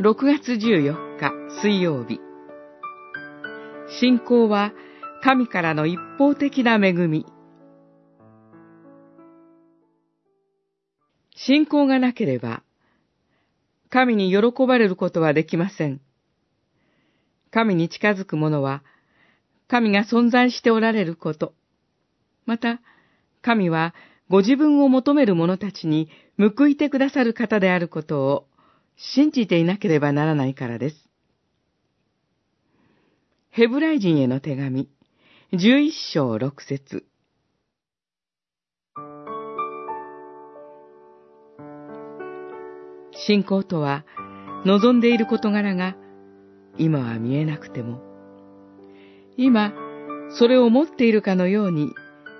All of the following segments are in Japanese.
6月14日水曜日。信仰は神からの一方的な恵み。信仰がなければ神に喜ばれることはできません。神に近づく者は神が存在しておられること、また神はご自分を求める者たちに報いてくださる方であることを信じていなければならないからです。ヘブライ人への手紙、11章6節信仰とは、望んでいる事柄が、今は見えなくても、今、それを持っているかのように、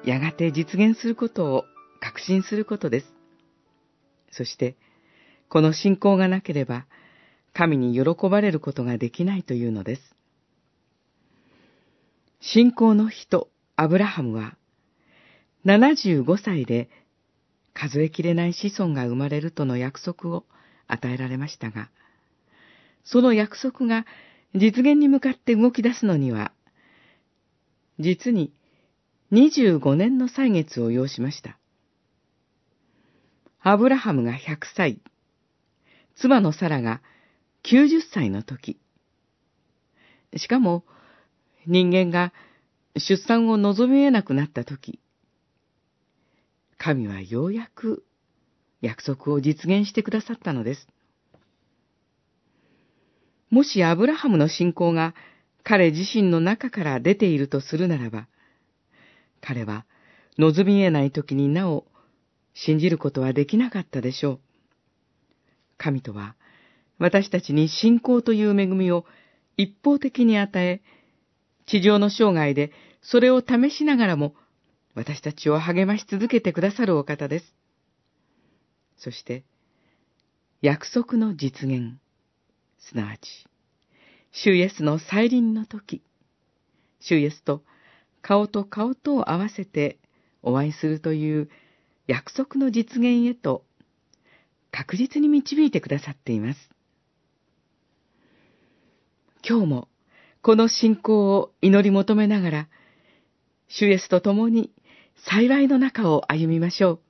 やがて実現することを確信することです。そして、この信仰がなければ、神に喜ばれることができないというのです。信仰の人、アブラハムは、75歳で数えきれない子孫が生まれるとの約束を与えられましたが、その約束が実現に向かって動き出すのには、実に25年の歳月を要しました。アブラハムが100歳、妻のサラが90歳の時。しかも、人間が出産を望み得なくなった時、神はようやく約束を実現してくださったのです。もしアブラハムの信仰が彼自身の中から出ているとするならば、彼は望み得ない時になお信じることはできなかったでしょう。神とは、私たちに信仰という恵みを一方的に与え、地上の生涯でそれを試しながらも、私たちを励まし続けてくださるお方です。そして、約束の実現、すなわち、主イエスの再臨の時、主イエスと顔と顔とを合わせてお会いするという約束の実現へと確実に導いてくださっています。今日もこの信仰を祈り求めながら、主イエスと共に幸いの中を歩みましょう。